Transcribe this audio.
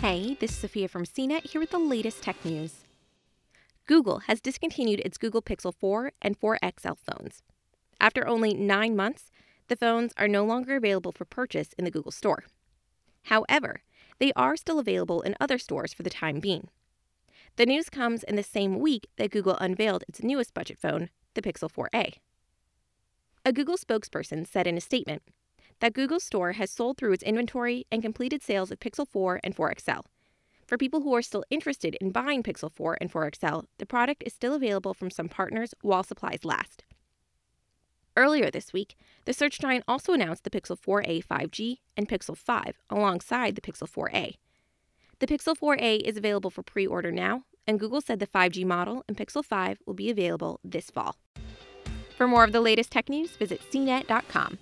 Hey, this is Sophia from CNET here with the latest tech news. Google has discontinued its Google Pixel 4 and 4 XL phones. After only nine months, the phones are no longer available for purchase in the Google Store. However, they are still available in other stores for the time being. The news comes in the same week that Google unveiled its newest budget phone, the Pixel 4a. A Google spokesperson said in a statement that Google Store has sold through its inventory and completed sales of Pixel 4 and 4 XL. For people who are still interested in buying Pixel 4 and 4 XL, the product is still available from some partners while supplies last. Earlier this week, the search giant also announced the Pixel 4a 5G and Pixel 5 alongside the Pixel 4a. The Pixel 4a is available for pre order now, and Google said the 5G model and Pixel 5 will be available this fall. For more of the latest tech news, visit cnet.com.